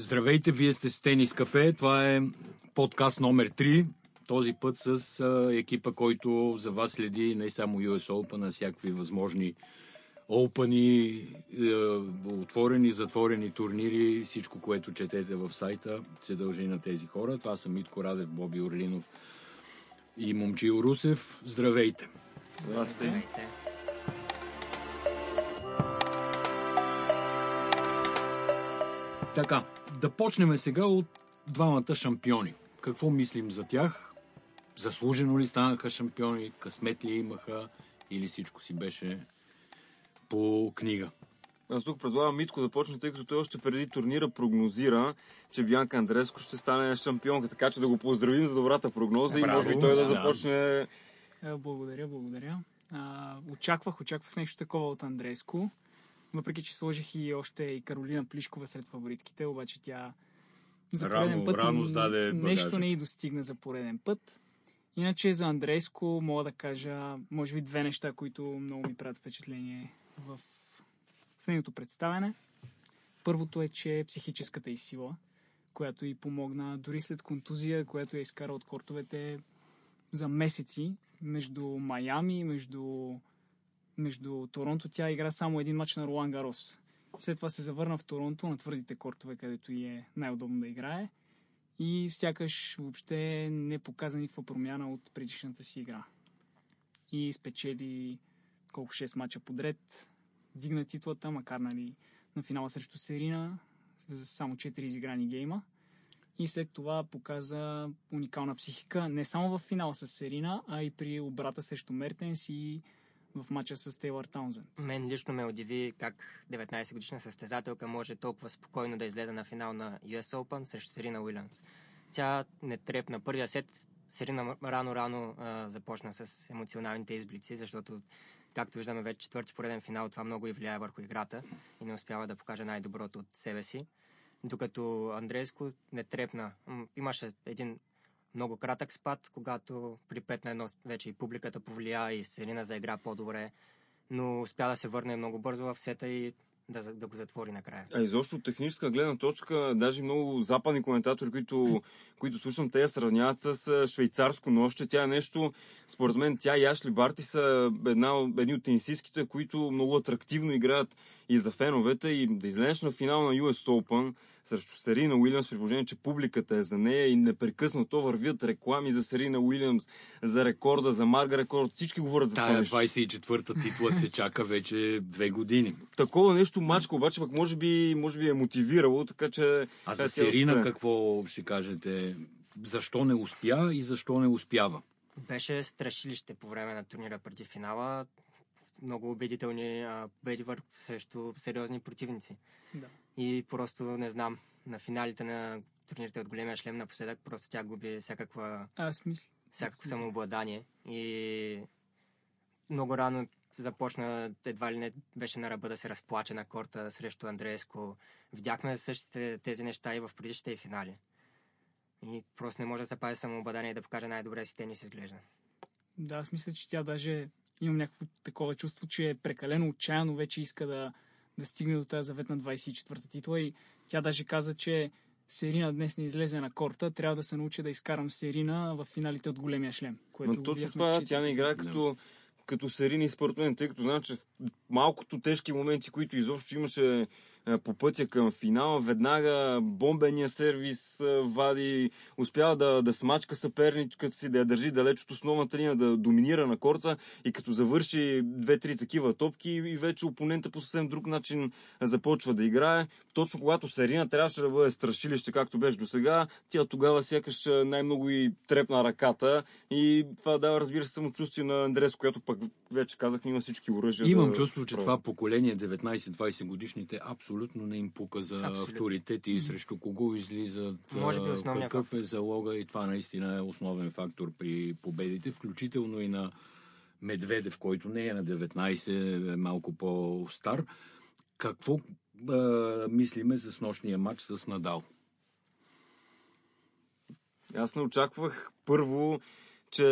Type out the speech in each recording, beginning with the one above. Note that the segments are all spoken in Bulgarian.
Здравейте, вие сте с Тенис Кафе. Това е подкаст номер 3. Този път с екипа, който за вас следи не само US Open, а всякакви възможни опани, е, отворени, затворени турнири, всичко, което четете в сайта, се дължи на тези хора. Това са Митко Радев, Боби Орлинов и Момчил Русев. Здравейте! Здравейте! Така, да почнем сега от двамата шампиони. Какво мислим за тях? Заслужено ли станаха шампиони? Късмет ли имаха? Или всичко си беше по книга? Аз тук предлагам Митко да почне, тъй като той още преди турнира прогнозира, че Бянка Андреско ще стане шампионка, така че да го поздравим за добрата прогноза Браво, и може би той да, да. започне... Е, Благодаря, благодаря. А, очаквах, очаквах нещо такова от Андреско. Въпреки, че сложих и още и Каролина Плишкова сред фаворитките, обаче тя за Рано- пореден път рано сдаде багажа. нещо не й достигна за пореден път. Иначе за Андреско мога да кажа, може би, две неща, които много ми правят впечатление в, в нейното представяне. Първото е, че психическата й сила, която й помогна дори след контузия, която я изкара от кортовете за месеци между Майами, между, между Торонто. Тя игра само един матч на Ролан Гарос. След това се завърна в Торонто на твърдите кортове, където й е най-удобно да играе. И сякаш въобще не показа никаква промяна от предишната си игра. И спечели колко 6 мача подред. Дигна титлата, макар нали, на финала срещу Серина, за само 4 изиграни гейма. И след това показа уникална психика, не само в финала с Серина, а и при обрата срещу Мертенс и в матча с Тейлър Таунзенд. Мен лично ме удиви как 19 годишна състезателка може толкова спокойно да излезе на финал на US Open срещу Серина Уилямс. Тя не трепна. Първия сет Серина рано-рано а, започна с емоционалните изблици, защото, както виждаме вече четвърти пореден финал, това много и влияе върху играта и не успява да покаже най-доброто от себе си. Докато Андрейско не трепна. Имаше един много кратък спад, когато при 5 на 1 вече и публиката повлия и Серина заигра по-добре, но успя да се върне много бързо в сета и да, да го затвори накрая. А изобщо от техническа гледна точка, даже много западни коментатори, които, които слушам, те я сравняват с швейцарско ноще. Тя е нещо, според мен, тя и Ашли Барти са една, едни от тенисистките, които много атрактивно играят и за феновете. И да излезеш на финал на US Open срещу Серина Уилямс, при положение, че публиката е за нея и непрекъснато вървят реклами за Серина Уилямс, за рекорда, за Марга рекорд. Всички говорят за това Тая нещо. 24-та титла се чака вече две години. Такова нещо мачка, обаче пък може би, може би е мотивирало, така че... А за Серина успее. какво ще кажете? Защо не успя и защо не успява? Беше страшилище по време на турнира преди финала. Много убедителни а, победи върху срещу сериозни противници. Да. И просто не знам, на финалите на турнирите от големия шлем напоследък, просто тя губи всякаква Аз мисля. всякакво самообладание и много рано започна, едва ли не беше на ръба да се разплаче на корта срещу Андрееско. Видяхме същите тези неща и в предишните финали. И просто не може да се пази самообладание и да покаже най-добре си тенис изглежда. Да, аз мисля, че тя даже имам някакво такова чувство, че е прекалено отчаяно вече иска да, да стигне до тази заветна 24-та титла и тя даже каза, че Серина днес не излезе на корта, трябва да се научи да изкарам Серина в финалите от големия шлем. Което Но точно това, тя не играе като, като Серини според мен, тъй като в малкото тежки моменти, които изобщо имаше по пътя към финала, веднага бомбения сервис а, вади, успява да, да смачка съперничката си, да я държи далеч от основната линия, да доминира на корта и като завърши две-три такива топки и вече опонента по съвсем друг начин започва да играе. Точно когато Серина трябваше да бъде страшилище, както беше до сега, тя тогава сякаш най-много и трепна ръката и това дава, разбира се, самочувствие на Андрес, която пък вече казах, има всички оръжия. Имам да чувство, че това поколение 19-20 годишните абсолютно не им пука за Абсолютно. авторитет и срещу кого излизат, Може би какъв е залога и това наистина е основен фактор при победите, включително и на Медведев, който не е на 19, е малко по-стар. Какво а, мислиме за снощния матч с Надал? Аз не очаквах първо, че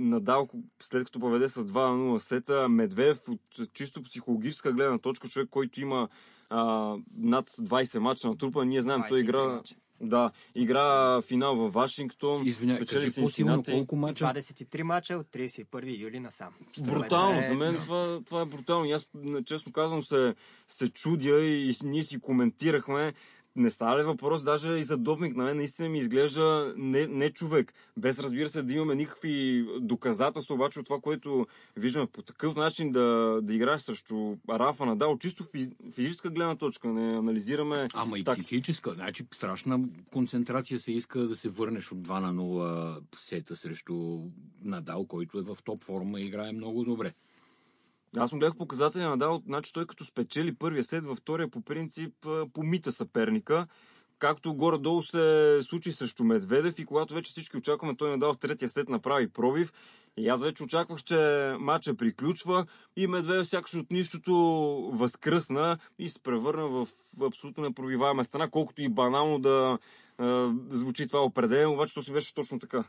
Надал, след като поведе с 2 на 0 сета, Медведев от чисто психологическа гледна точка, човек, който има а, над 20 мача на трупа. Ние знаем, той 23 игра... мача. Да, игра финал във Вашингтон. Извинявай, спечели по-силно Синсинати. колко мача? 23 мача от 31 юли насам. Брутално, Е, за мен това, това е брутално. И Аз, честно казвам, се, се чудя и, и ние си коментирахме. Не става ли въпрос даже и за допинг? На мен наистина ми изглежда не, не човек. Без разбира се да имаме никакви доказателства, обаче от това, което виждаме по такъв начин да, да играеш срещу Рафа Надал, чисто фи, физическа гледна точка, не анализираме Ама и так- психическа. Значи страшна концентрация се иска да се върнеш от 2 на 0 сета срещу Надал, който е в топ форма и играе много добре. Аз му гледах показателя на Надал, значи той като спечели първия сет, във втория по принцип помита съперника, както горе-долу се случи срещу Медведев и когато вече всички очакваме той Надал в третия сет направи пробив. И аз вече очаквах, че матча приключва и Медведев сякаш от нищото възкръсна и се превърна в абсолютно непробиваема стена, колкото и банално да а, звучи това определение, обаче то си беше точно така.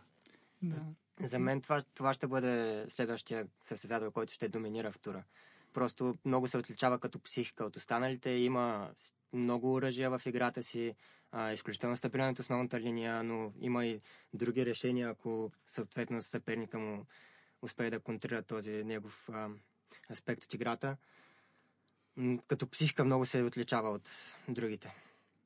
Да. За мен това, това ще бъде следващия състезател, който ще доминира в тура. Просто много се отличава като психика от останалите. Има много оръжия в играта си, а, изключително стабилен от основната линия, но има и други решения, ако съответно съперника му успее да контрира този негов а, аспект от играта. Като психика много се отличава от другите.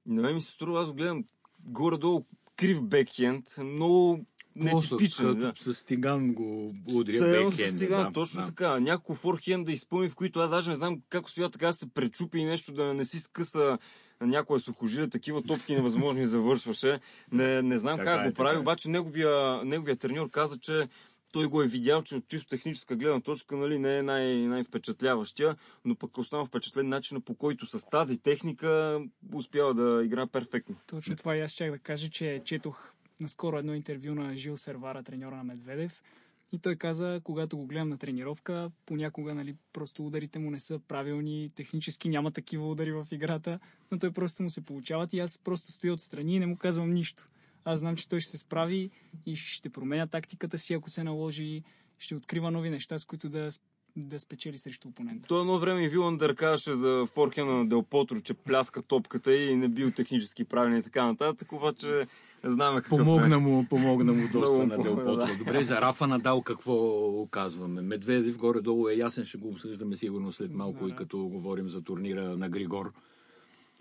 На мен ми се струва, аз го гледам горе-долу крив бекхенд, много нетипичен. като Да. с стиган го удря едно с стиган, да, точно да. така. Няколко форхенда изпълни, в които аз даже не знам как успя така да се пречупи и нещо да не си скъса на някоя сухожилие, такива топки невъзможни завършваше. Не, не знам Така как е, го прави, така е. обаче неговия, неговия треньор каза, че той го е видял, че от чисто техническа гледна точка нали, не е най- най-впечатляващия, но пък остана впечатлен начина по който с тази техника успява да играе перфектно. Точно това и аз щях да кажа, че четох наскоро едно интервю на Жил Сервара, треньора на Медведев. И той каза, когато го гледам на тренировка, понякога нали, просто ударите му не са правилни, технически няма такива удари в играта, но той просто му се получават и аз просто стоя отстрани и не му казвам нищо. Аз знам, че той ще се справи и ще променя тактиката си, ако се наложи, ще открива нови неща, с които да, да спечели срещу опонента. То едно време и Виландър казваше за форхена на Дел Потро, че пляска топката и не бил технически правилен и така нататък, обаче знаем какъв Помогна е. му, помогна му доста Много на Дел помогна, Потро. да. Добре, за Рафа Надал какво казваме? Медведев горе-долу е ясен, ще го обсъждаме сигурно след малко Да. и като говорим за турнира на Григор.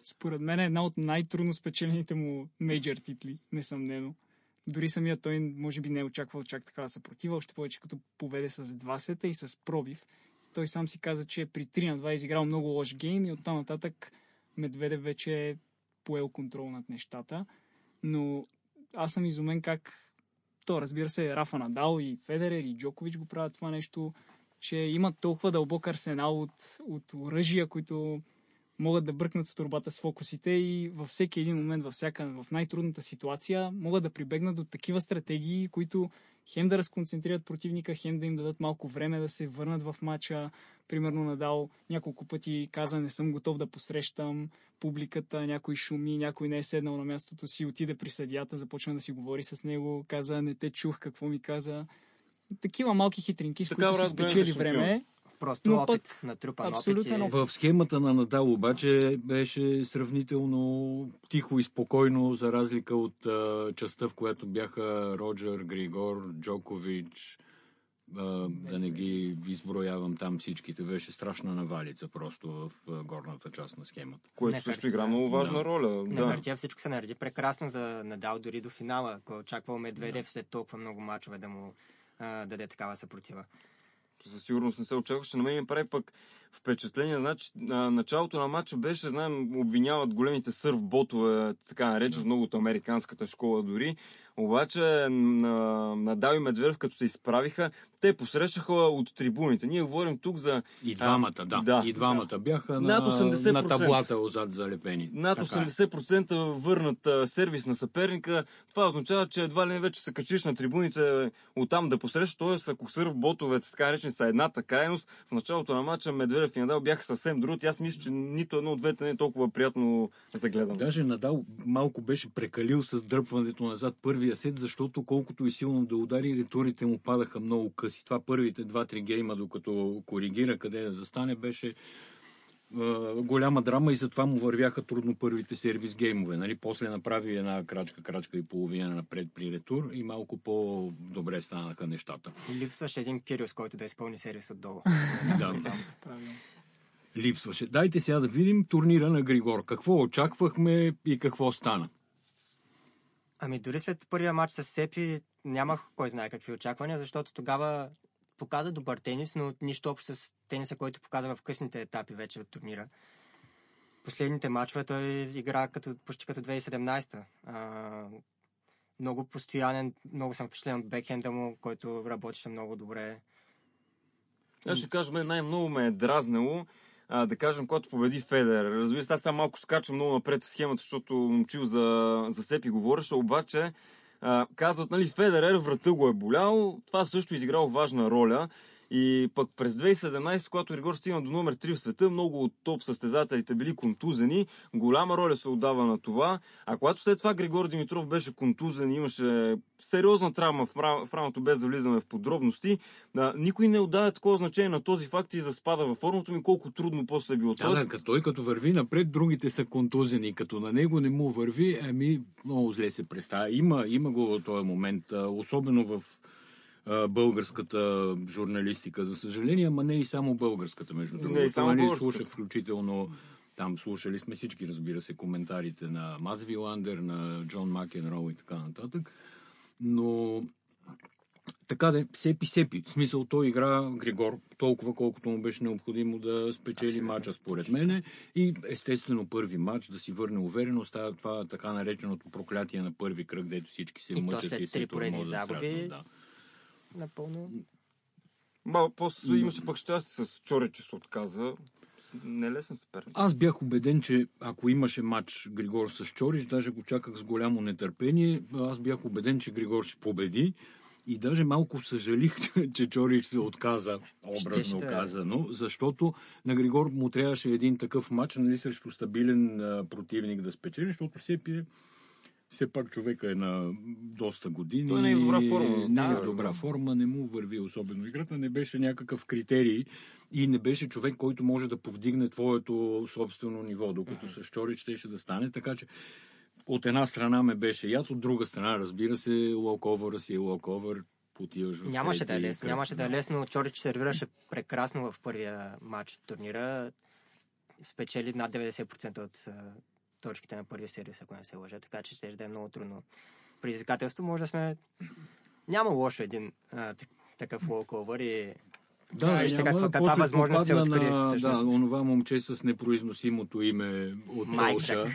Според мен е една от най-трудно спечелените му мейджор титли, несъмнено. Дори самия той може би не е очаквал чак такава съпротива, още повече като поведе с два сета и с пробив. Той сам си каза, че при 3 на 2 е изиграл много лош гейм и оттам нататък Медведев вече е поел контрол над нещата. Но аз съм изумен как то, разбира се, Рафа Надал и Федерер и Джокович го правят това нещо, че имат толкова дълбок арсенал от, от оръжия, които могат да бръкнат в турбата с фокусите и във всеки един момент, във всяка, в най-трудната ситуация, могат да прибегнат до такива стратегии, които хем да разконцентрират противника, хем да им дадат малко време да се върнат в матча. Примерно Надал няколко пъти каза, не съм готов да посрещам публиката, някой шуми, някой не е седнал на мястото си, отиде при съдията, започна да си говори с него, каза, не те чух, какво ми каза. Такива малки хитринки, с Така които се спечели време. Просто Но опит, пък натрупан опит. абсолютен опит. В схемата на Надал обаче беше сравнително тихо и спокойно, за разлика от а, частта, в която бяха Роджер, Григор, Джокович, а, да не ги изброявам там всичките. Беше страшна навалица просто в а, горната част на схемата. Което Не, също как игра много важна Да. роля. На Да. хартия всичко се нареди прекрасно за Надал дори до финала, ако е очаквал Медведев след толкова много мачове да му а, даде такава съпротива. Със сигурност не се очакваше. На мен ми прави пък впечатление. Значи, на началото на матча беше, знаем, обвиняват големите сърф ботове, така наречат много от американската школа дори. Обаче на, на Дал и Медведев, като се изправиха, те посрещаха от трибуните. Ние говорим тук за И двамата, да. да. и двамата бяха на, Над 80%. на таблата отзад залепени. над Така е. 80% върнат а, сервис на съперника. Това означава, че едва ли не вече се качиш на трибуните оттам да посрещаш. Тоест, ако сърф ботовете, така наречени, са едната крайност, в началото на матча Медведев и Надал бяха съвсем други. Аз мисля, че нито едно от двете не е толкова приятно за гледане. Даже Надал малко беше прекалил с дръпването назад първия сет, защото колкото и силно да удари, ретурите му падаха много къси. Това първите два-три гейма, докато коригира къде да застане, беше голяма драма и затова му вървяха трудно първите сервис геймове. Нали? После направи една крачка, крачка и половина напред при ретур и малко по-добре станаха нещата. Липсваше един Кириус, който да изпълни сервис отдолу. Да. Липсваше. Дайте сега да видим турнира на Григор. Какво очаквахме и какво стана? Ами дори след първия матч с Сепи нямах кой знае какви очаквания, защото тогава показа добър тенис, но нищо общо с тениса, който показа в късните етапи вече от турнира. Последните матчове той игра като, почти като 2017. А, много постоянен, много съм впечатлен от бекхенда му, който работеше много добре. Аз ще кажа, най-много ме е дразнало а, да кажем, когато победи Федер. Разбира се, аз сега малко скачам много напред в схемата, защото момчил за, за Сепи говореше, обаче а, казват, нали, Федерер врата го е болял, това също изиграло важна роля. И пък през 2017, когато Ригор стигна до номер 3 в света, много от топ състезателите били контузени. Голяма роля се отдава на това. А когато след това Григор Димитров беше контузен и имаше сериозна травма в, ра- в рамото, без да влизаме в подробности, никой не отдава такова значение на този факт и за спада във формата ми, колко трудно после е било. Да, да, като той като върви напред, другите са контузени. Като на него не му върви, ами много зле се представя. Има, има го в този момент, особено в българската журналистика, за съжаление, ама не и само българската, между другото. и само Нали, българската. Слушах включително, там слушали сме всички, разбира се, коментарите на Мац Виландер, на Джон Макенроу и така нататък. Но така де, сепи, сепи. В смисъл, той игра Григор толкова, колкото му беше необходимо да спечели мача, според мене. И естествено първи матч, да си върне увереност, става това така нареченото проклятие на първи кръг, дето всички се И мъчат и се страшно, Да. Напълно. Ма, после имаше пък щастие с Чорич, че се отказа. Нелесен съперник. Аз бях убеден, че ако имаше матч Григор с Чорич, даже го чаках с голямо нетърпение, аз бях убеден, че Григор ще победи. И даже малко съжалих, че Чорич се отказа, образно Щеше да е. казано, защото на Григор му трябваше един такъв матч, нали, срещу стабилен а, противник да спечели, защото Сепи е все пак човека е на доста години. Той не е в добра форма. Не е в добра форма, не му върви особено играта, не беше някакъв критерий и не беше човек, който може да повдигне твоето собствено ниво, докато с Чорич щеше да стане, така че от една страна ме беше яд, от друга страна, разбира се, локовъра си е локовър, потиваш в Нямаше да е лесно. Нямаше да е лесно. Чорич сервираше прекрасно в първия матч турнира. Спечели над 90% от точките на първия сервис, ако не се лъжа. Така че ще да е много трудно. Предизвикателство може да сме... Няма лошо един а, так- такъв лоуковър и Да, Вижте няма, каква- каква възможност се откри, на, всъщност. Да, онова момче с непроизносимото име от Майк Полша. Джак.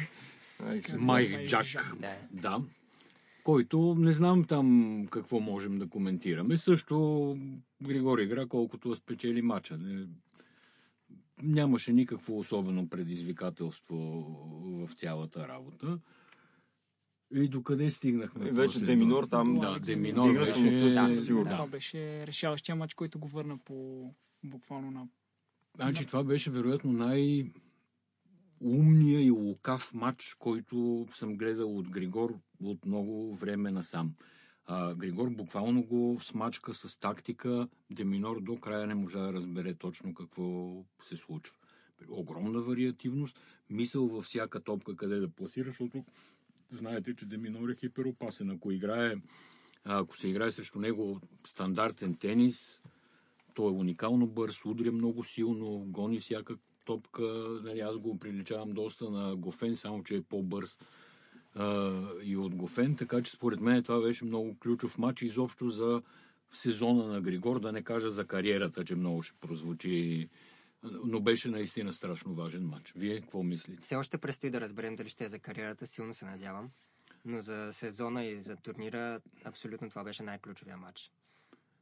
Ай, се- Майк Джак. Да. Да. Който не знам там какво можем да коментираме. Също Григор игра колкото спечели матча. Не, нямаше никакво особено предизвикателство в цялата работа. И докъде стигнахме? И вече после? Деминор там Да, Деминор беше... самочувствие, Да. Да. Това беше решаващия матч, който го върна по буквално на Значи това беше вероятно най- умния и лукав матч, който съм гледал от Григор от много време насам. А, Григор буквално го смачка с тактика. Деминор до края не можа да разбере точно какво се случва. Огромна вариативност, мисъл във всяка топка къде да пласира, защото знаете, че Деминор е хиперопасен. Ако играе, ако се играе срещу него стандартен тенис, той е уникално бърз, удря много силно, гони всяка топка. Нали, аз го приличавам доста на Гофен, само че е по-бърз а, и от Гофен, така че според мен това беше много ключов матч изобщо за сезона на Григор, да не кажа за кариерата, че много ще прозвучи, но беше наистина страшно важен матч. Вие какво мислите? Все още предстои да разберем дали ще е за кариерата, силно се надявам. Но за сезона и за турнира, абсолютно това беше най-ключовия матч,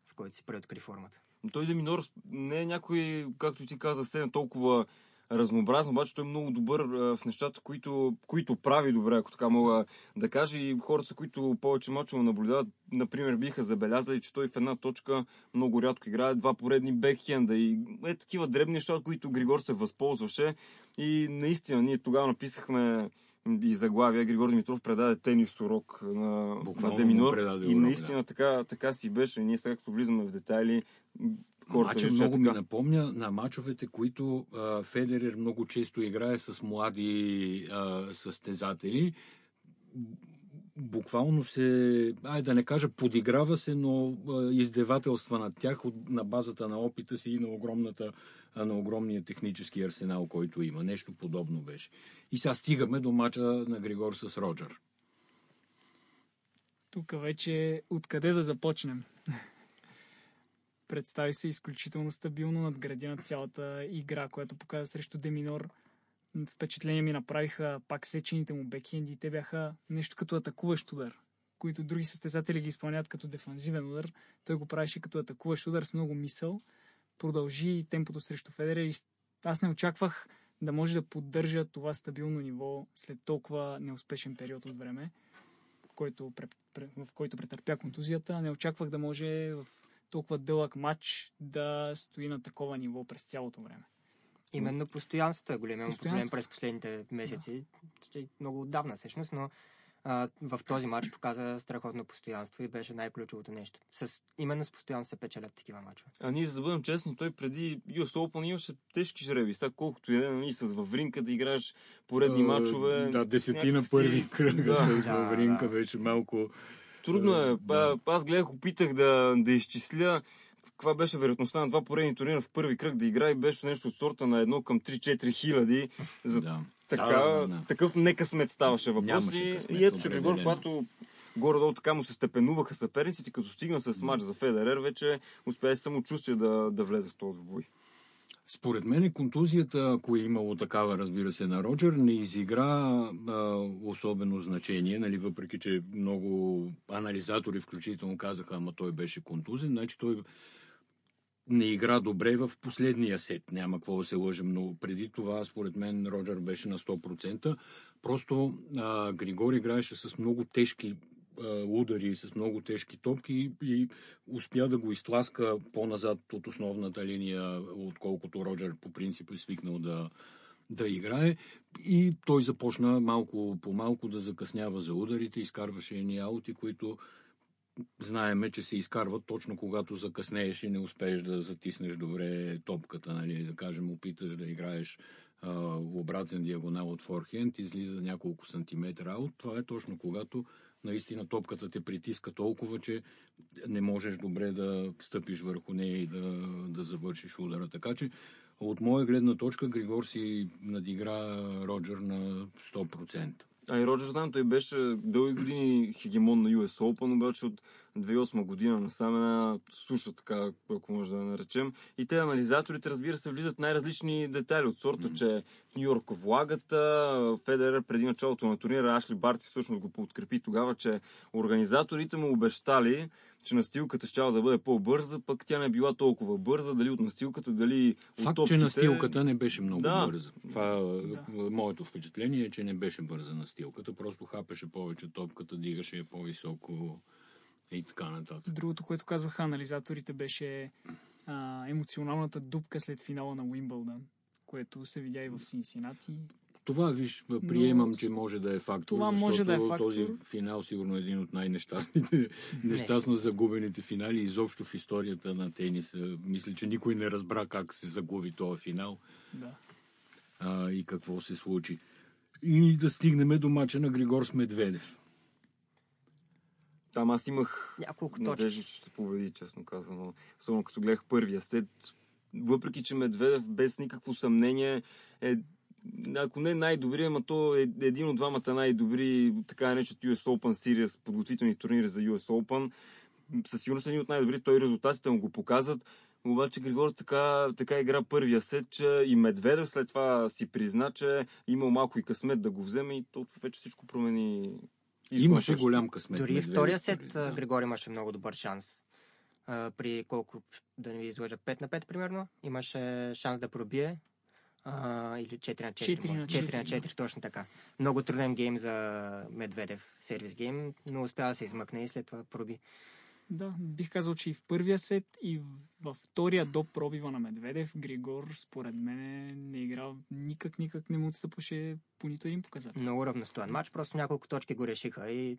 в който си преоткри формата. Но той Деминор не е някой, както ти каза, сцена толкова разнообразно, обаче той е много добър в нещата, които, които прави добре, ако така мога да кажа. И хората, които повече мачове наблюдават, например, биха забелязали, че той в една точка много рядко играе два поредни бекхенда и е такива дребни неща, от които Григор се възползваше. И наистина, ние тогава написахме и заглавия. Григор Димитров предаде тенис урок на, Деминор. И урок, наистина така, така си беше. Ние сега, като влизаме в детайли, хората Мача много ми напомня на мачовете, които а, Федерер много често играе с млади а, състезатели. Буквално се, ай да не кажа подиграва се, но а, издевателства над тях от, на базата на опита си и на, огромната, а, на огромния технически арсенал, който има. Нещо подобно беше. И сега стигаме до мача на Григор с Роджер. Тук вече откъде да започнем? Представи се изключително стабилно надгради на цялата игра, която показа срещу Деминор. Впечатление ми направиха пак сечените му бекхенди. Те бяха нещо като атакуващ удар, които други състезатели ги изпълняват като дефанзивен удар. Той го правеше като атакуващ удар с много мисъл. Продължи темпото срещу Федерер и аз не очаквах да може да поддържа това стабилно ниво след толкова неуспешен период от време в който претърпя контузията. Не очаквах да може в толкова дълъг матч да стои на такова ниво през цялото време. Именно постоянството е големия проблем през последните месеци. Да. Много отдавна всъщност, но а, в този матч показа страхотно постоянство и беше най-ключовото нещо. С, именно с постоянство се печелят такива мачове. А ние, за да бъдем честни, той преди US Open имаше тежки жреби. Сега колкото и да е, нали, с Вавринка да играеш поредни А, мачове. Да, десетина някакси- първи кръга Да. с Да, Вавринка да. беше малко... Трудно е. Да. А, Аз гледах, опитах да, да изчисля каква беше вероятността на два поредни турнира в първи кръг да играе и беше нещо от сорта на едно към 3-4 хиляди. За Да. така, Да, да, да. такъв некъсмет ставаше въпрос. И, и ето, че Григор, когато горе-долу така му се степенуваха съперниците, като стигна с матч за Федерер, вече успя и самочувствие да, да влезе в този бой. Според мен контузията, ако е имало такава, разбира се, на Роджер, не изигра а, особено значение, нали, въпреки че много анализатори включително казаха, ама той беше контузен, значи той не игра добре в последния сет. Няма какво да се лъжем, но преди това, според мен, Роджер беше на 100%. Просто а, Григор играеше с много тежки удари, с много тежки топки и успя да го изтласка по-назад от основната линия, отколкото Роджер по принцип е свикнал да, да играе. И той започна малко по малко да закъснява за ударите, изкарваше едни аути, които знаеме, че се изкарват точно когато закъснееш и не успееш да затиснеш добре топката, нали, да кажем, опиташ да играеш обратен диагонал от форхенд, излиза няколко сантиметра аут. Това е точно когато наистина топката те притиска толкова, че не можеш добре да стъпиш върху нея и да, да завършиш удара. Така че от моя гледна точка Григор си надигра Роджер на 100%. А и Роджер, знам, той беше дълги години хегемон на US Open, обаче от 2008 година насам една суша, така, ако може да я наречем. И те анализаторите, разбира се, влизат най-различни детайли от сорта, че в Нью Йорк влагата, Федерер преди началото на турнира, Ашли Барти всъщност го подкрепи тогава, че организаторите му обещали, че настилката ще да бъде по-бърза, пък тя не била толкова бърза, дали от настилката, дали от Факт, топките. че настилката не беше много Да. бърза. Това да. моето впечатление е, че не беше бърза настилката. Просто хапеше повече топката, дигаше я по-високо и така нататък. Другото, което казваха анализаторите, беше а, емоционалната дупка след финала на Уимбълдън, което се видя и в Синсинати. Това, виж, приемам, Но че може да е фактор, това защото може да е фактор. този финал сигурно е един от най-нещастните, нещастно загубените финали изобщо в историята на тениса. Мисля, че никой не разбра как се загуби този финал Да. а, и какво се случи. И да стигнем до мача на Григор с Медведев. Там аз имах Няколко точки. надежда, че ще победи, честно казано. Особено като гледах първия сет. Въпреки, че Медведев без никакво съмнение е ако не най-добри, ама то е един от двамата най-добри, така наречат US Open Series, подготвителни турнири за US Open. Със сигурност е един от най-добри, той резултатите му го показват. Обаче Григор така, така игра първия сет, че и Медведев след това си призна, че имал малко и късмет да го вземе и то вече всичко промени. Имаше изглежда. голям късмет. Дори и Медведев, втория сет да. Григор имаше много добър шанс. А, при колко, да не ви излъжа, 5 на 5 примерно, имаше шанс да пробие. А, или 4 на 4. Четири на 4 на четири, 4, точно така. Много труден гейм за Медведев, сервис гейм, но успя да се измъкне и след това проби. Да, бих казал, че и в първия сет, и във втория до пробива на Медведев, Григор, според мен, не играл никак, никак не му отстъпваше по нито един показател. Много равностоен матч, просто няколко точки го решиха и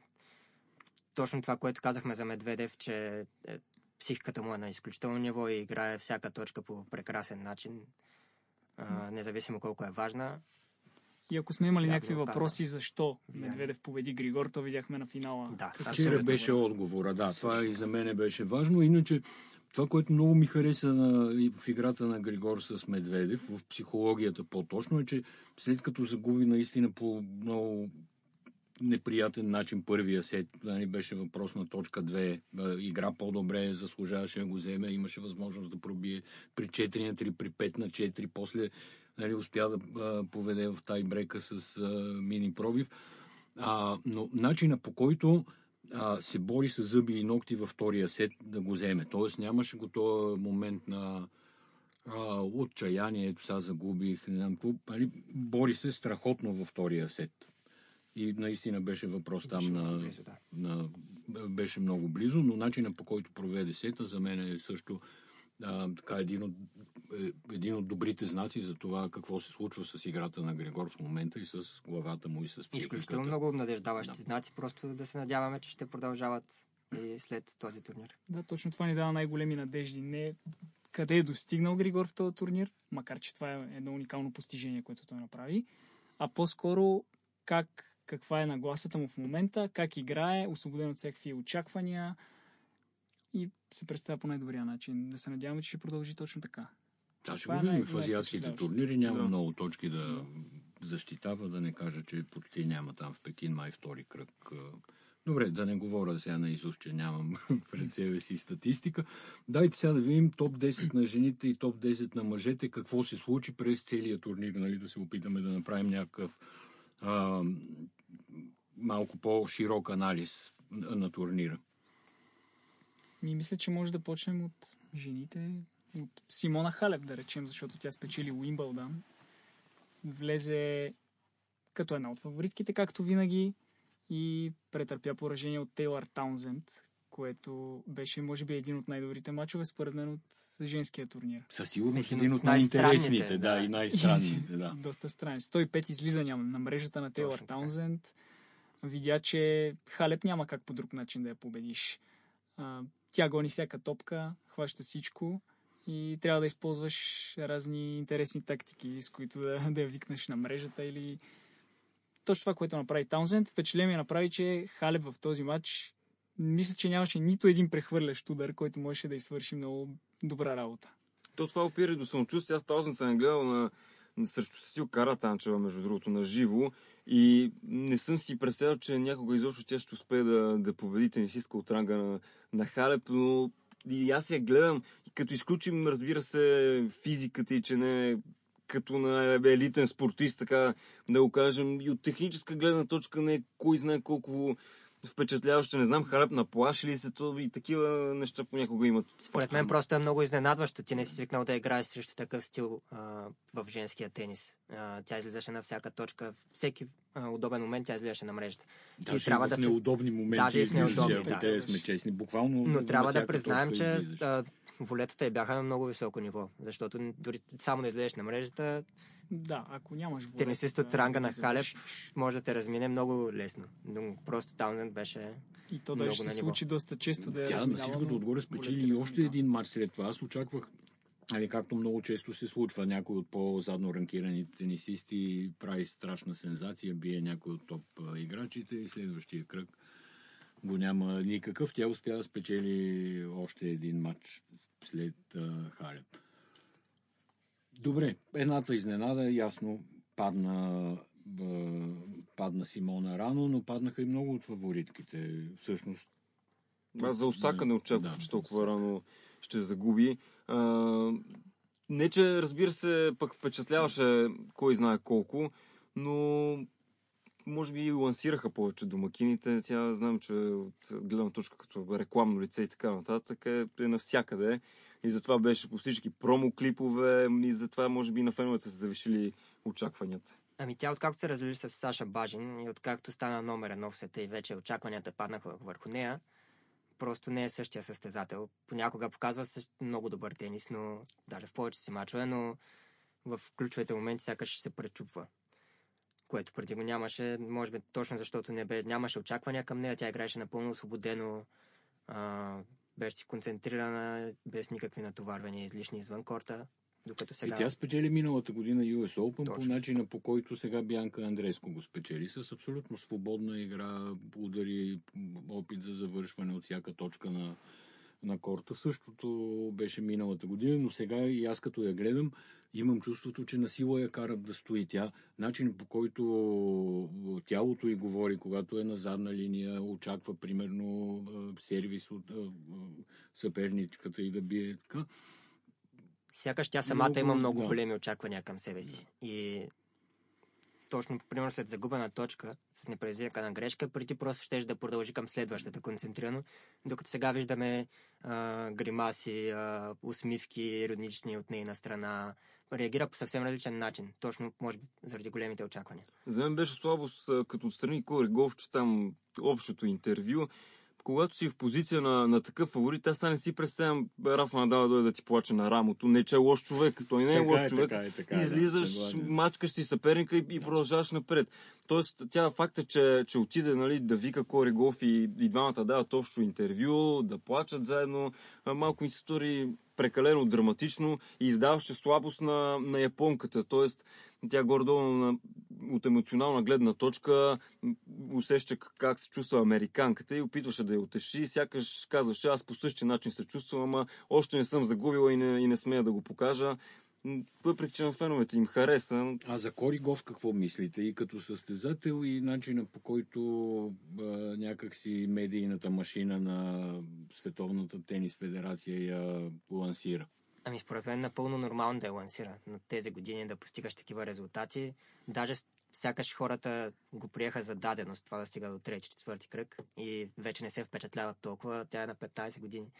точно това, което казахме за Медведев, че е, психиката му е на изключително ниво и играе всяка точка по прекрасен начин, а, независимо колко е важна. И ако сме имали някакви въпроси защо. Медведев победи Григор, то видяхме на финала. Да, Вчера беше отговора, да. Това и за мене беше важно. Иначе, това, което много ми хареса на, и в играта на Григор с Медведев, в психологията по-точно, е, че след като загуби наистина по много неприятен начин първия сет, нали, беше въпрос на точка 2, а, игра по-добре, заслужаваше да го вземе, имаше възможност да пробие при 4 на 3, при 5 на 4, после нали, успя да а, поведе в тайбрека с а, мини пробив. А, но начина по който а, се бори с зъби и ногти във втория сет да го вземе. Тоест нямаше го този момент на а, отчаяние, ето сега загубих, не знам какво. Нали, бори се страхотно във втория сет. И наистина беше въпрос там Беше много на, близо, да. на... Беше много близо, но начина по който проведе сета за мен е също а, така един от, е, един от добрите знаци за това какво се случва с играта на Григор в момента и с главата му и с психиката. Изключително много обнадеждаващи Да. знаци, просто да се надяваме, че ще продължават и след този турнир. Да, точно това ни дава най-големи надежди. Не къде е достигнал Григор в този турнир, макар че това е едно уникално постижение, което той направи, а по-скоро как, каква е нагласата му в момента, как играе, освободен от всякакви очаквания и се представя по най-добрия начин. Да се надяваме, че ще продължи точно така. Да, ще Това го е видим най- в азиатските турнири. Няма Да. много точки да защитава, да не кажа, че почти няма там в Пекин май втори кръг. Добре, да не говоря сега на Исус, че нямам пред себе си статистика. Дайте сега да видим топ 10 на жените и топ 10 на мъжете, какво се случи през целия турнир, нали, да се опитаме да направим някакъв а, малко по-широк анализ на, турнира. Ми мисля, че може да почнем от жените, от Симона Халеп, да речем, защото тя спечели Уимбълдън. Влезе като една от фаворитките, както винаги, и претърпя поражение от Тейлър Таунзенд, което беше, може би, един от най-добрите мачове, според мен, от женския турнир. Със сигурност Един от най-интересните, да, да. и най-странните, да. Доста странен. 105 излизания на мрежата на Тейлър Точно така. Таунзенд. Видя, че Халеп няма как по друг начин да я победиш. Тя гони всяка топка, хваща всичко и трябва да използваш разни интересни тактики, с които да, да я викнеш на мрежата или точно това, което направи Таунзенд. Впечатление направи, че Халеп в този матч мисля, че нямаше нито един прехвърлящ удар, който можеше да извърши много добра работа. То това опира до самочувствие. Аз тази съм гледал на срещу Сесил Каратанчева, между другото, на живо. И не съм си представил, че някога изобщо тя ще успее да, да победи тенисистка от ранга на, на Халеп, но и аз я гледам, и като изключим, разбира се, физиката и че не е като на елитен спортист, така да го кажем, и от техническа гледна точка не е кой знае колко впечатляващо. Не знам, Халеп наплаши ли се то и такива неща понякога имат. Според мен просто е много изненадващо. Ти не си свикнал да играеш срещу такъв стил а, в женския тенис. А, тя излизаше на всяка точка. Всеки а, удобен момент тя излизаше на мрежата. Даже трябва и в да се- неудобни моменти. Даже и в неудобни, да. те сме честни, буквално. Но на трябва да признаем, че а, волетата й бяха на много високо ниво. Защото дори само да излезеш на мрежата, Да, ако нямаш волята да ранга на Халеп може да те размине много лесно. Но просто Таунзенд беше... И то на се случи доста често да Тя на всичкото отгоре спечели и още един матч след това. Аз очаквах, али, както много често се случва, някой от по-задно ранкираните тенисисти прави страшна сензация, бие някой от топ играчите и следващия кръг го няма никакъв. Тя успя да спечели още един матч след а, Халеп. Добре, едната изненада, ясно, падна, падна Симона рано, но паднаха и много от фаворитките. Всъщност, Аз за Осака не очаквах, Да, че толкова Осака. рано ще загуби. А, не, че разбира се, пък впечатляваше кой знае колко, но може би и лансираха повече домакините. Тя знам, че от гледна точка като рекламно лице и така нататък е, е навсякъде. И затова беше по всички промо-клипове и затова може би на феновете са завишили очакванията. Ами тя откакто се развили с Саша Бажин и откакто стана номер едно в света и вече очакванията паднаха върху нея, просто не е същия състезател. Понякога показва същ- много добър тенис, но даже в повече си мачове, но в ключовите моменти сякаш се пречупва. Което преди го нямаше, може би точно защото не бе, нямаше очаквания към нея, тя играеше напълно освободено, а, беше си концентрирана, без никакви натоварвания излишни извън корта, докато сега... И тя спечели миналата година US Open Точно. по начина по който сега Бянка Андреско го спечели с абсолютно свободна игра, удари, опит за завършване от всяка точка на, на корта. Същото беше миналата година, но сега и аз като я гледам, имам чувството, че на сила я карат да стои тя. Начинът по който тялото й говори, когато е на задна линия, очаква примерно сервис от съперничката и да бие така. Сякаш тя самата Много, има много да. големи очаквания към себе си. И точно, примерно, след загубена точка, с непредизвикана грешка, преди просто щеш да продължи към следващата концентрирано, докато сега виждаме а, гримаси, а, усмивки, иронични от нейна страна. Реагира по съвсем различен начин, точно, може би, заради големите очаквания. За мен беше слабост, като отстрани Коригов, че там общото интервю. Когато си в позиция на, на такъв фаворит, аз не си представям Рафа Надал да дойде да ти плаче на рамото. Не, че е лош човек. Той не е Така лош е, човек. така е, така е, да, Излизаш, съгласен. мачкаш си съперника и, и продължаваш напред. Тоест, тя факта, че, че отиде нали, да вика Коригов и, и двамата дават общо интервю, да плачат заедно, малко ми се стори прекалено драматично и издаваше слабост на, на японката. Тоест, тя гордо от емоционална гледна точка усеща как се чувства американката и опитваше да я утеши. Сякаш казваше, аз по същия начин се чувствам, ама още не съм загубила и не, и не смея да го покажа. Въпреки, че на феновете им хареса, А за Коригов какво мислите? И като състезател, и начина по който а, някакси медийната машина на Световната тенис федерация я лансира? Ами според мен напълно нормално да я лансира на тези години да постигаш такива резултати. Даже сякаш хората го приеха за даденост това да стига до трети, четвърти кръг и вече не се впечатляват толкова. Тя е на 15 години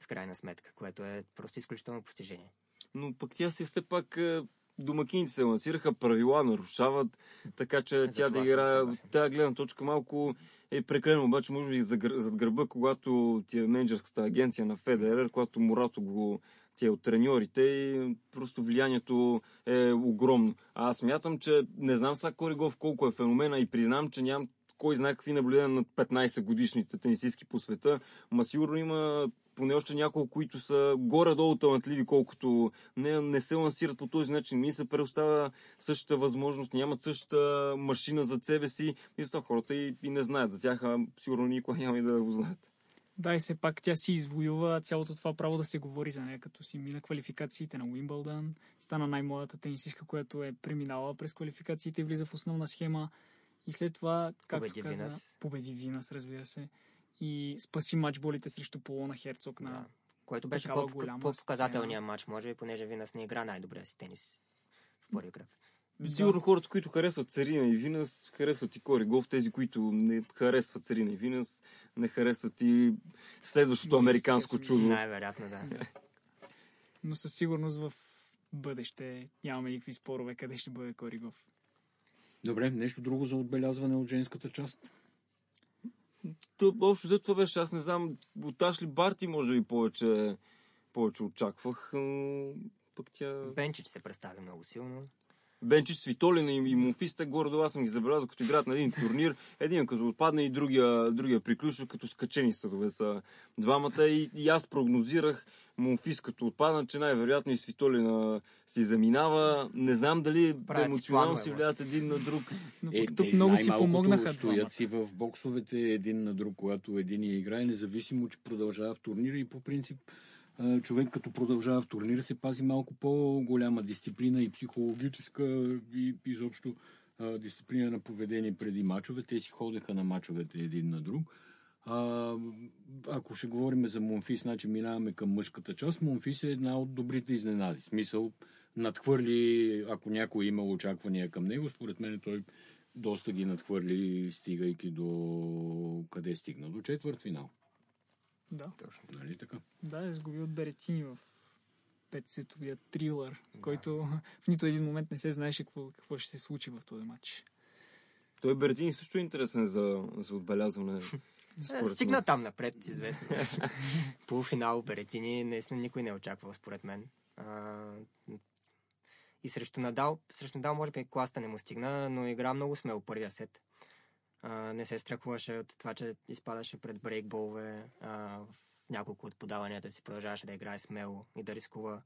в крайна сметка, което е просто изключително постижение. Но пък тя си все пак е, домакините се лансираха, правила нарушават, така че За тя да играе от тази гледна точка малко е прекалено, обаче може би зад гърба, когато ти е менеджерската агенция на Федерер, когато Мурато го ти е от треньорите и просто влиянието е огромно. А аз смятам, че не знам сега Коригов колко е феномена и признам, че нямам кой знае какви наблюдения на 15 годишните тенисистки по света, ма сигурно има поне още няколко, които са горе-долу талантливи, колкото не, не се лансират по този начин. Ми се предоставя същата възможност, нямат същата машина за себе си. И за това хората и, и не знаят за тях, а сигурно никога няма и да го знаят. Да, и все пак тя си извоюва цялото това право да се говори за нея, като си мина квалификациите на Уимбълдън, стана най-младата тенисистка, която е преминала през квалификациите и влиза в основна схема. И след това, както Победи каза, Винас. победи Винас, разбира се. И спаси матчболите срещу Полона Херцог на... Да. Което беше по- по-показателният матч, може би, понеже Винас не игра най-добрия си тенис в първи кръг. Сигурно хората, които харесват Царина и Винас, харесват и Коригов. Тези, които не харесват Царина и Винас, не харесват и следващото американско чудо. Най-вероятно, да. Но със сигурност в бъдеще нямаме никакви спорове къде ще бъде Коригов. Добре, нещо друго за отбелязване от женската част? Общо за това беше, аз не знам, от Ашли Барти може би повече, повече очаквах. но Пък тя... Бенчич се представи много силно. Бенчич, Свитолина и, и Монфиста, горе аз съм ги забелязал, като играят на един турнир. Един като отпадне и другия, другия приключва, като скачени съдове са двамата. И, и аз прогнозирах Монфис като отпадна, че най-вероятно и Свитолина си заминава. Не знам дали Правят си емоционално си влияят един на друг. Но Е, тук е, много си най-малкото помогнаха Стоят си в боксовете един на друг, когато един я играе, независимо, че продължава в турнира и по принцип човек като продължава в турнира се пази малко по-голяма дисциплина и психологическа и изобщо дисциплина на поведение преди мачове. Те си ходеха на мачовете един на друг. А, ако ще говорим за Монфис, значи минаваме към мъжката част. Монфис е една от добрите изненади. В смисъл, надхвърли, ако някой има очаквания към него, според мен той доста ги надхвърли, стигайки до къде стигна? До четвърт финал. Да, Точно. Нали така? да, изгуби от Беретини в петсетовия трилър, който в нито един момент не се знаеше какво, какво ще се случи в този матч. Той Бертини също е интересен за, за отбелязване. Е, Стигна там напред, известно. Полуфинал Беретини, наистина никой не е очаквал, според мен. А, и срещу Надал, срещу Надал може би класта не му стигна, но игра много смело първия сет. А, не се страхуваше от това, че изпадаше пред брейкболове. А, в няколко от подаванията си продължаваше да играе смело и да рискува.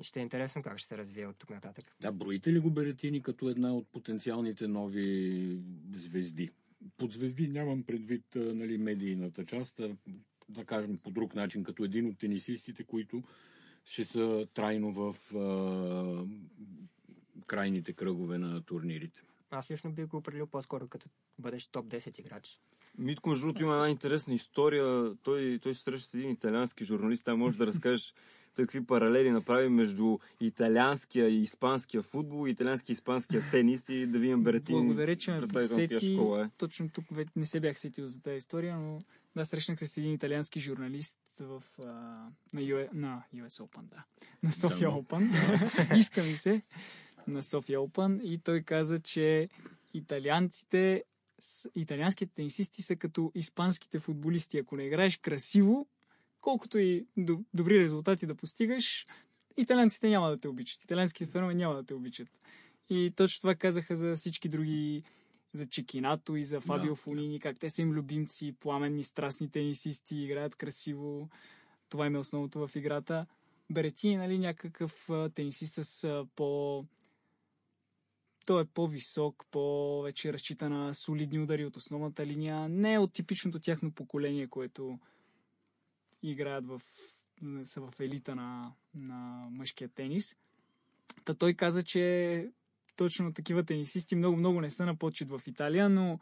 И ще е интересно как ще се развие от тук нататък. Да, броите ли го Беретини като една от потенциалните нови звезди? Под звезди нямам предвид нали, медийната част, а, да кажем по друг начин, като един от тенисистите, които ще са трайно в а, крайните кръгове на турнирите. Аз лично бих го определил по-скоро като бъдещ топ 10 играч. Митко, между другото, има една интересна история. Той, той се среща с един италиански журналист. Там може да разкажеш той какви паралели направи между италианския и испанския футбол, италианския и испанския тенис и да видим Беретин. Благодаря, че ме сети. школа е. Точно тук не се бях сетил за тази история, но да, срещнах се с един италиански журналист в, а, на, US, на US Open, да. На София Да, Open. Иска ми се. На София Open. И той каза, че италианците, италианските тенисисти са като испанските футболисти. Ако не играеш красиво, колкото и до- добри резултати да постигаш, италианците няма да те обичат. Италианските фенове няма да те обичат. И точно това казаха за всички други, за Чекинато и за Фабио Да, Фунини, как те са им любимци, пламенни, страстни тенисисти, играят красиво. Това им е основното в играта. Беретини, нали, някакъв тенисист с по... Той е по-висок, по-вече разчита на солидни удари от основната линия. Не е от типичното тяхно поколение, което играят в... са в елита на, на мъжкия тенис. Та той каза, че точно такива тенисисти много-много не са на почет в Италия, но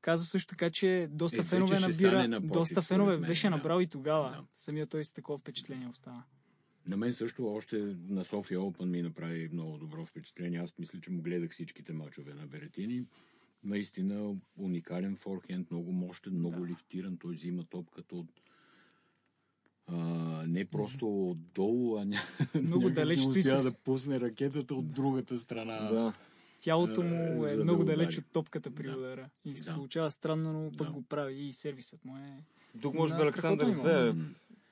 каза също така, че доста Е, фенове набира. на почет, доста фенове беше да. набрал и тогава. Да. Самия той с такова впечатление остана. На мен също още на София Open ми направи много добро впечатление. Аз мисля, че му гледах всичките мачове на Беретини. Наистина уникален форхенд, много мощен, много Да. лифтиран. Той взима топката от а, не просто отдолу, а ня... Много далеч не стои успя с- да пусне ракетата от другата страна. Да. Тялото Е, му е за да много удари. далеч от топката при Да. удара. И се Да. получава странно, но пък Да. го прави. И сервисът му е... Тук може би Да, Александър. Зверев.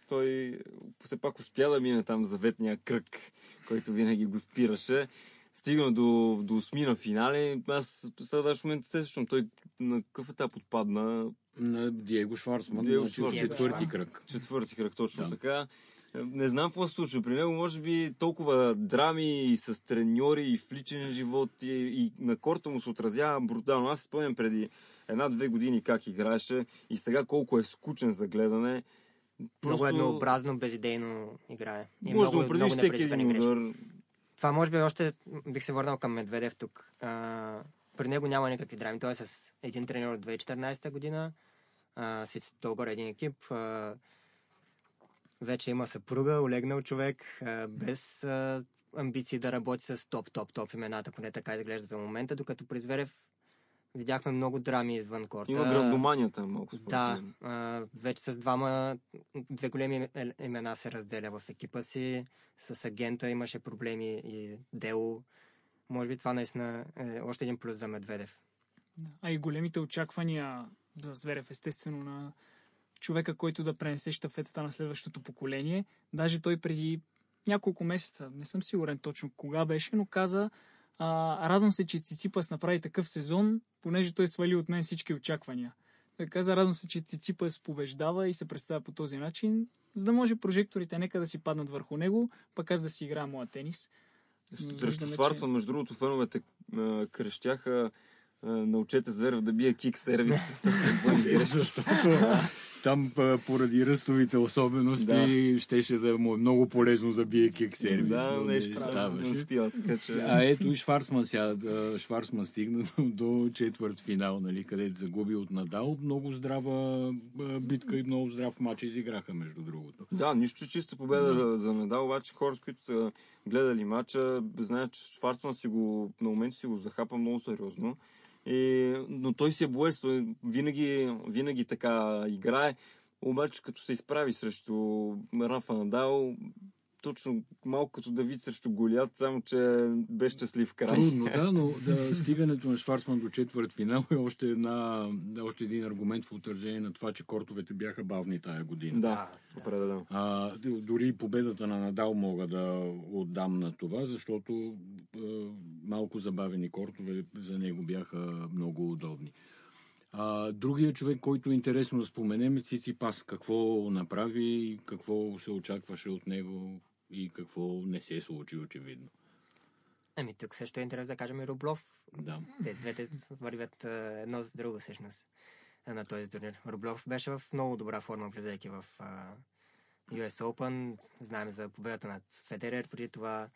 Той все пак успя да мине там заветния кръг, който винаги го спираше. Стигна до, до осмина финали. Аз сега даже в момента се сещам, той на какъв етап отпадна? На Диего Шварцман, Диего значи Шварцман. четвърти кръг. Четвърти кръг, точно Да. така. Не знам какво се случва при него. Може би толкова драми и с треньори и в личен живот и, и на корта му се отразява брутално. Аз спомням преди една-две години как играеше и сега колко е скучен за гледане. Много еднообразно, безидейно играе. И Може да много, определиш много всеки един удар. Това може би още бих се върнал към Медведев тук. А, при него няма никакви драми. Той е с един тренер от 2014 година, а, с долу-горе един екип. А, вече има съпруга, олегнал човек, а, без а, амбиции да работи с топ, топ, топ имената, поне така изглежда за момента, докато при Зверев видяхме много драми извън корта. Има грандоманията малко според Да, а, вече с двама, две големи имена се разделя в екипа си. С агента имаше проблеми и дело. Може би това наистина е още един плюс за Медведев. А и големите очаквания за Зверев, естествено, на човека, който да пренесе щафетата на следващото поколение. Даже той преди няколко месеца, не съм сигурен точно кога беше, но каза а, радвам се, че Циципас направи такъв сезон, понеже той свали от мен всички очаквания. Той каза, радвам се, че Циципас побеждава и се представя по този начин, за да може прожекторите нека да си паднат върху него, пък аз да си играя моя тенис. Срещу Виждаме, Шварцман, между другото, феновете а, крещяха а, научете Зверев да бие кик сервис. Защото там поради ръстовите особености щеше да му е много полезно да бие кик сервис. да, но нещо не ставаше. успя, така че... А ето и Шварцман сега. да, Шварцман стигна до, четвърт финал, нали, където загуби от Надал. Много здрава битка и много здрав матч изиграха, между другото. Да, нищо чиста победа за, за Надал, обаче хората, които са гледали матча, знаят, че Шварцман си го, на моменти си го захапа много сериозно. И, но той си е боец, винаги, винаги така играе. Обаче, като се изправи срещу Рафа Надал, точно малко като Давид срещу Голят, само че без щастлив край. Трудно, да, но да, стигането на Шварцман до четвърт финал е още, една, още един аргумент в утвърждение на това, че кортовете бяха бавни тая година. Да, определено. А, дори и победата на Надал мога да отдам на това, защото а, малко забавени кортове за него бяха много удобни. А, другия човек, който е интересно да споменем е Циципас. Какво направи, какво се очакваше от него и какво не се е случи очевидно. Ами тук също е интересно да кажем и Рублов. Да. Те двете вървят едно с друго всъщност на този турнир. Рублев беше в много добра форма, влизайки в US Open. Знаем за победата над Федерер преди това.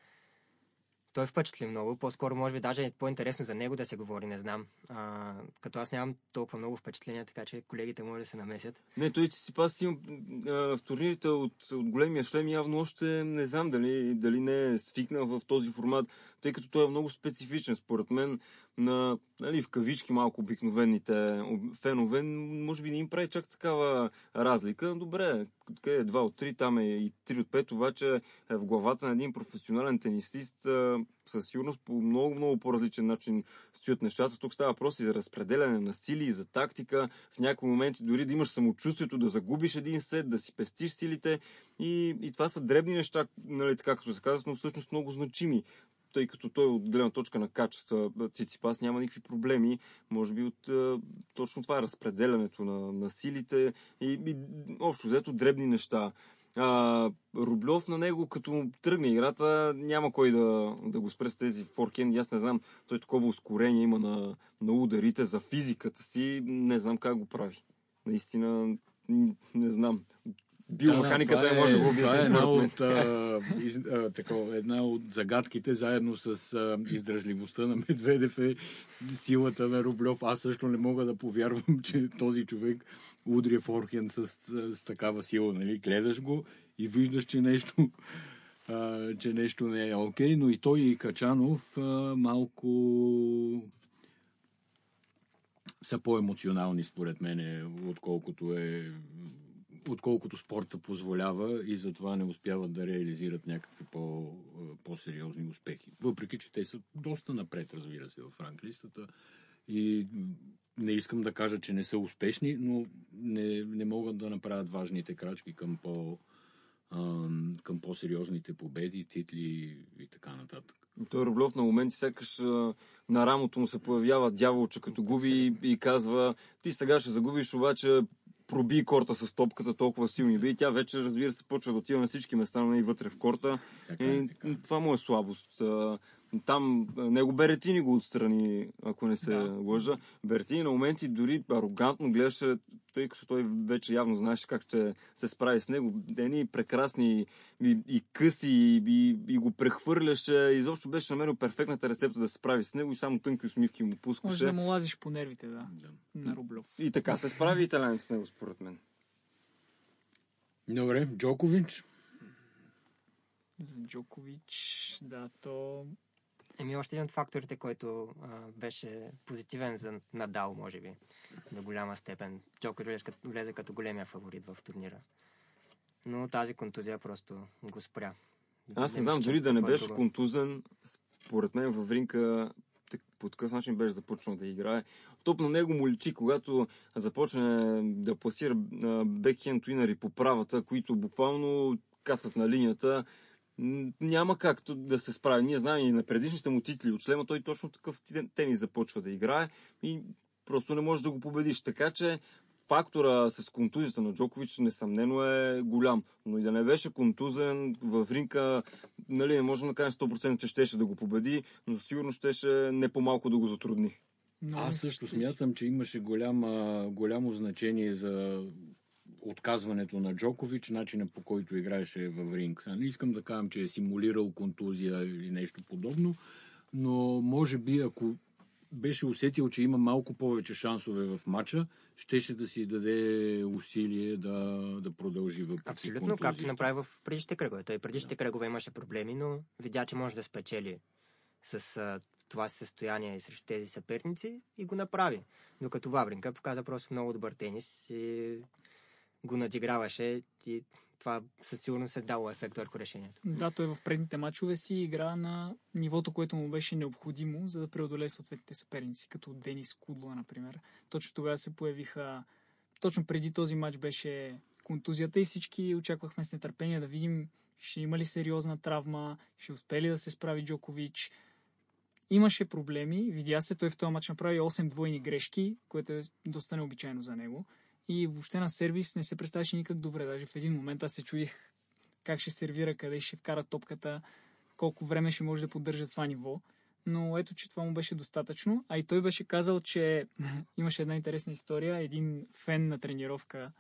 Той впечатли много. По-скоро, може би, даже е по-интересно за него да се говори, не знам. А, като аз нямам толкова много впечатления, така че колегите може да се намесят. Не, той си пас има а, в турнирите от, от големия шлем явно още не знам дали, дали не е свикнал в този формат, тъй като той е много специфичен. Според мен на, нали, в кавички малко обикновените фенове, може би не им прави чак такава разлика. Добре, къде е 2 от 3, там е и 3 от 5, обаче е в главата на един професионален тенисист със сигурност по много, много по-различен начин стоят нещата. Тук става въпрос и за разпределяне на сили, и за тактика. В някои моменти дори да имаш самочувствието да загубиш един сет, да си пестиш силите. И, и това са дребни неща, нали, така като се казва, но всъщност много значими тъй като той от гледна точка на качества Циципас няма никакви проблеми. Може би от точно това е разпределянето на, на силите и, и общо взето дребни неща. А, Рублев на него, като тръгне играта, няма кой да, да го спре с тези форкен. Аз не знам, той такова ускорение има на, на ударите за физиката си. Не знам как го прави. Наистина, не знам. Биомеханиката да, да, е, може да го обясни. Това е една от, а, из, а, тако, една от загадките, заедно с а, издръжливостта на Медведев е силата на Рублев. Аз също не мога да повярвам, че този човек удря форхен с, с, с такава сила. Нали? Гледаш го и виждаш, че нещо, а, че нещо не е окей, okay, но и той и Качанов а, малко са по-емоционални, според мен, отколкото е отколкото спорта позволява и затова не успяват да реализират някакви по, по-сериозни успехи. Въпреки, че те са доста напред, разбира се, в ранглистата и не искам да кажа, че не са успешни, но не, не могат да направят важните крачки към по, към по-сериозните победи, титли и така нататък. Той Рублев на моменти сякаш на рамото му се появява дяволче, като губи и, казва ти сега ще загубиш, обаче проби корта с топката толкова силни би. Тя вече, разбира се, почва да отива на всички места, но и вътре в корта. Така, и, така. Това му е слабост. Там него Беретини го отстрани, ако не се да. лъжа. Беретини на моменти дори арогантно гледаше, тъй като той вече явно знаеше как ще се справи с него. Едни прекрасни и, и къси и, и, и го прехвърляше. Изобщо беше намерил перфектната рецепта да се справи с него и само тънки усмивки му пускаше. Може да му лазиш по нервите, да. да. На Рублев. И така се справи италянец с него, според мен. Добре, Джокович. За Джокович, да, то Еми, още един от факторите, който а, беше позитивен за Надал, може би, до голяма степен. Джокович влезе като големия фаворит в турнира. Но тази контузия просто го спря. Аз не знам, дори да не беше контузен, според мен във Ринка по такъв начин беше започнал да играе. Топ на него му личи, когато започне да пласира бекхенд уинари по правата, които буквално кацат на линията няма как да се справи. Ние знаем и на предишните му титли от шлема, той точно такъв тенис започва да играе и просто не може да го победиш. Така че фактора с контузията на Джокович несъмнено е голям. Но и да не беше контузен в ринка, нали, не можем да кажем 100% че щеше да го победи, но сигурно щеше не по-малко да го затрудни. Но Аз също смятам, че имаше голяма, голямо значение за отказването на Джокович, начина по който играеше в ринг. не искам да кажам, че е симулирал контузия или нещо подобно, но може би ако беше усетил, че има малко повече шансове в матча, щеше да си даде усилие да, да продължи въпреки Абсолютно, контузията. както направи в предишните кръгове. Той предишните да. кръгове имаше проблеми, но видя, че може да спечели с а, това състояние срещу тези съперници и го направи. Докато Вавринка показа просто много добър тенис и го надиграваше и това със сигурност е дало ефект върху решението. Да, той в предните мачове си игра на нивото, което му беше необходимо, за да преодолее съответните съперници, като Денис Кудла, например. Точно тогава се появиха... Точно преди този матч беше контузията и всички очаквахме с нетърпение да видим ще има ли сериозна травма, ще успее ли да се справи Джокович. имаше проблеми, видя се, той в този матч направи 8 двойни грешки, което е доста необичайно за него. И въобще на сервис не се представяше никак добре. Даже в един момент аз се чудих как ще сервира, къде ще вкара топката, колко време ще може да поддържа това ниво. Но ето, че това му беше достатъчно. А и той беше казал, че имаше една интересна история. Един фен на тренировка,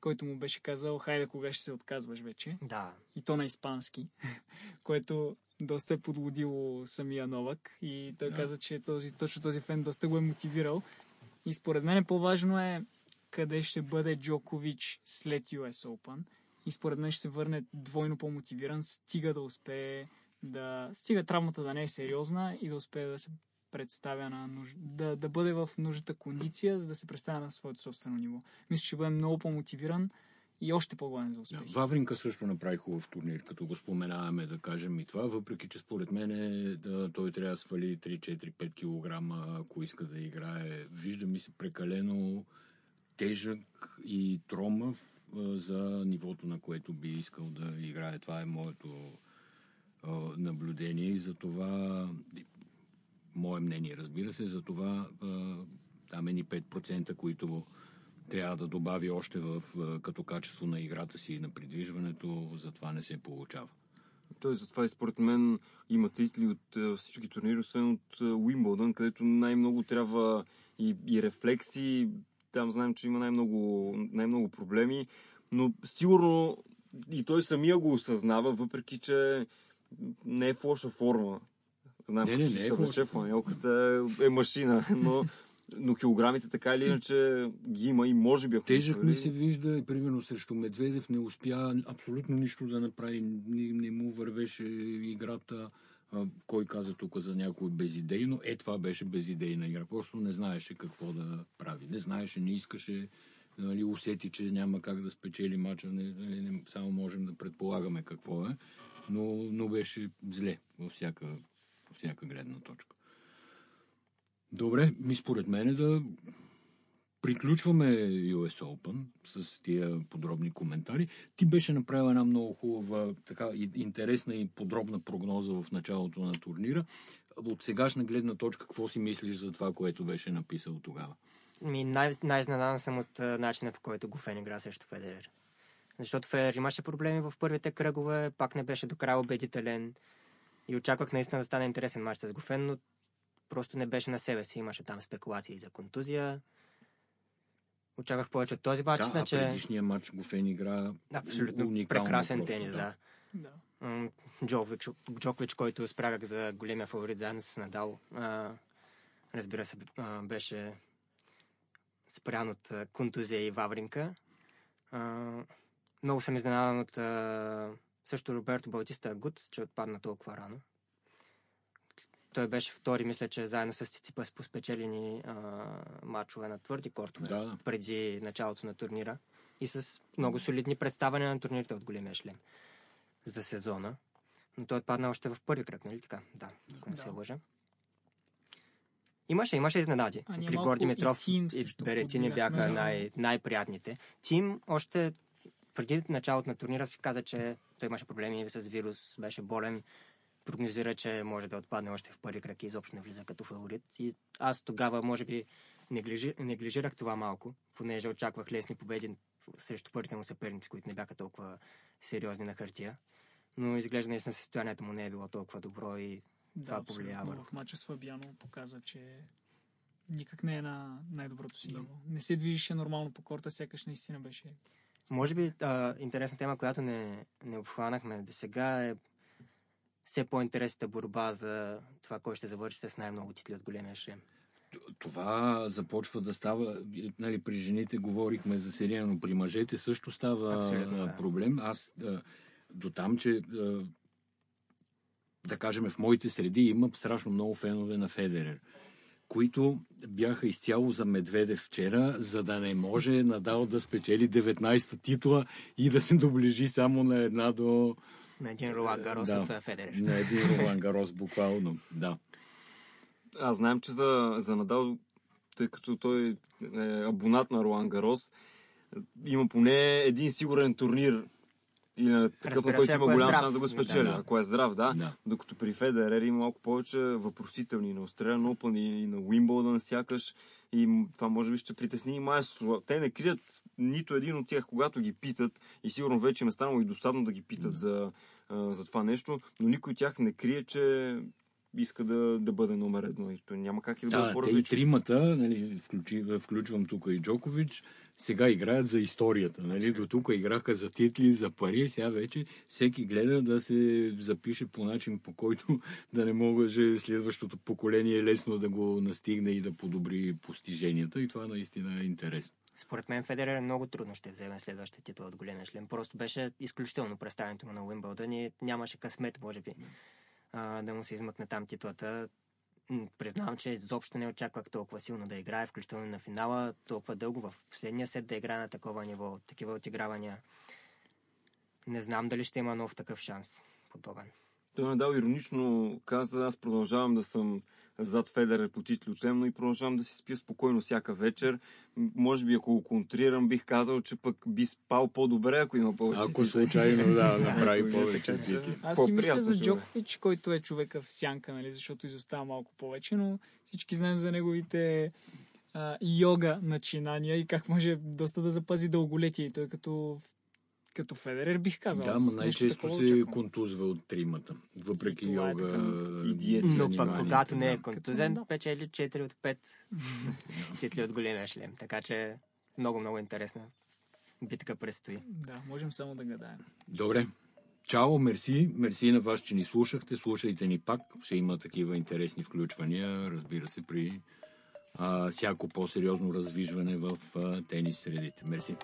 който му беше казал, хайде, кога ще се отказваш вече. Да. И то на испански, което доста е подлудило самия Новак. И той Да. каза, че този, точно този фен доста го е мотивирал. И според мен по-важно е къде ще бъде Джокович след US Open. И според мен ще се върне двойно по-мотивиран, стига да успее да... Стига травмата да не е сериозна и да успее да се представя на нуж... да, да бъде в нужната кондиция, за да се представя на своето собствено ниво. Мисля, ще бъде много по-мотивиран и още по-гладен за успех. Вавринка също направи хубав турнир, като го споменаваме, да кажем и това, въпреки че според мен е, да, той трябва да свали 3-4-5 кг, ако иска да играе. Вижда ми се прекалено тежък и тромав за нивото, на което би искал да играе. Това е моето наблюдение и за това, мое мнение, разбира се, за това там е ни 5%, които трябва да добави още в, като качество на играта си и на придвижването, затова не се получава. Той затова и според мен има титли от всички турнири, освен от Уимбълдън, където най-много трябва и, и рефлекси. Там знаем, че има най-много, най-много проблеми, но сигурно и той самия го осъзнава, въпреки че не е в лоша форма. Знаем, Не, не, не се е в лоша фланелката е, е машина, но, но килограмите така или иначе ги има и може би Тежък ми се вижда и примерно срещу Медведев не успя абсолютно нищо да направи. Не, не му вървеше играта. Кой каза тук за някой безидейно? Е, това беше безидейна игра. Просто не знаеше какво да прави. Не знаеше, не искаше. Нали, усети, че няма как да спечели мача. Нали, не, само можем да предполагаме какво е. Но, но беше зле във всяка, във всяка гледна точка. Добре, ми според мен е да приключваме US Open с тия подробни коментари. Ти беше направил една много хубава, така интересна и подробна прогноза в началото на турнира. От сегашна гледна точка, какво си мислиш за това, което беше написал тогава? Ми, най- най-изненадан съм от начина по който Гофен игра срещу Федерер. Защото Федерер имаше проблеми в първите кръгове, пак не беше до края убедителен и очаквах наистина да стане интересен матч с Гофен, но просто не беше на себе си. Имаше там спекулации за контузия. Очаквах повече от този матч, Да, а иначе предишния матч Гофен игра абсолютно прекрасен просто, тенис, да. Да. Джокович, Джокович, който спрягах за големия фаворит заедно с Надал, а, разбира се, а, беше спрян от а, контузия и Вавринка. А, много съм изненадан от а, също Роберто Балтиста Гуд, че отпадна толкова рано. Той беше втори, мисля, че заедно с Циципас по спечелени а, матчове на твърди кортове Да, да. преди началото на турнира и с много солидни представяния на турнирите от големия шлем за сезона. Но той отпадна още в първи кръг, нали така? Да, ако не се Да. лъжа. Имаше, имаше изненади. А Григор Димитров и и, Беретини бяха да. най- най-приятните. Тим още преди началото на турнира си каза, че той имаше проблеми с вирус, беше болен. Прогнозира, че може да отпадне още в първи кръг и изобщо не влиза като фаворит. И аз тогава, може би, неглижи, неглижирах това малко, понеже очаквах лесни победи срещу първите му съперници, които не бяха толкова сериозни на хартия. Но изглежда наистина състоянието му не е било толкова добро и Да, това абсолютно. повлия върху. В мача с Фабиано показа, че никак не е на най-доброто си ниво. Не се движеше нормално по корта, сякаш наистина беше. Може би а, интересна тема, която не, не обхванахме до сега е все по-интересната борба за това, кой ще завърши с най-много титли от големия шлем. Това започва да става, нали, при жените говорихме за серия, но при мъжете също става Абсолютно, да. проблем. Аз до там, че да кажем в моите среди има страшно много фенове на Федерер, които бяха изцяло за Медведев вчера, за да не може Надал да спечели 19-та титла и да се доближи само на една до... На един Ролан Гарос Да. от а, Федерер. на един Ролан Гарос буквално. Да. Аз знаем, че за, за Надал, тъй като той е абонат на Ролан Гарос, има поне един сигурен турнир Или на такъв, на който има е голям здрав. шанс да го Да, спечели. да. Ако е здрав, да. Да. Докато при Федерер има малко повече въпросителни на Australian Open и на Уимбълдън сякаш. И това може би ще притесни и майсто. Те не крият нито един от тях, когато ги питат. И сигурно вече им е станало и досадно да ги питат за, а, за това нещо. Но никой от тях не крие, че иска да, да бъде номер едно. И то няма как и да бъде Да, и по-различно. тримата, нали, включи, включвам тук и Джокович, сега играят за историята. Нали? До тук играха за титли, за пари, сега вече всеки гледа да се запише по начин, по който да не може следващото поколение лесно да го настигне и да подобри постиженията. И това наистина е интересно. Според мен Федерер много трудно ще вземе следващия титул от големия шлем. Просто беше изключително представянето му на Уимбълдън и нямаше късмет, може би, да му се измъкне там титлата. Признавам, че изобщо не очаквах толкова силно да играе, включително на финала, толкова дълго в последния сет да играе на такова ниво, такива отигравания. Не знам дали ще има нов такъв шанс, подобен. Той Надал иронично каза, аз продължавам да съм зад Федерер по титлочлен, но и продължавам да си спя спокойно всяка вечер. Може би ако го контрирам, бих казал, че пък би спал по-добре, ако има повече Ако титли. случайно да, направи е повече титли. Аз си мисля за Джокович, който е човека в сянка, нали, защото изостава малко повече, но всички знаем за неговите а, йога начинания и как може доста да запази дълголетие. И той като, като Федерер бих казал. Да, но най-често се очаквам. контузва от тримата. Въпреки И това е йога така. И диети. Но пък когато не е контузен, Като- печели 4 от 5 титли от големия шлем. Така че много, много интересна битка предстои. Да, можем само да гадаем. Добре. Чао, мерси. Мерси на вас, че ни слушахте. Слушайте ни пак. Ще има такива интересни включвания, разбира се, при а, всяко по-сериозно развижване в а, тенис средите. Мерси.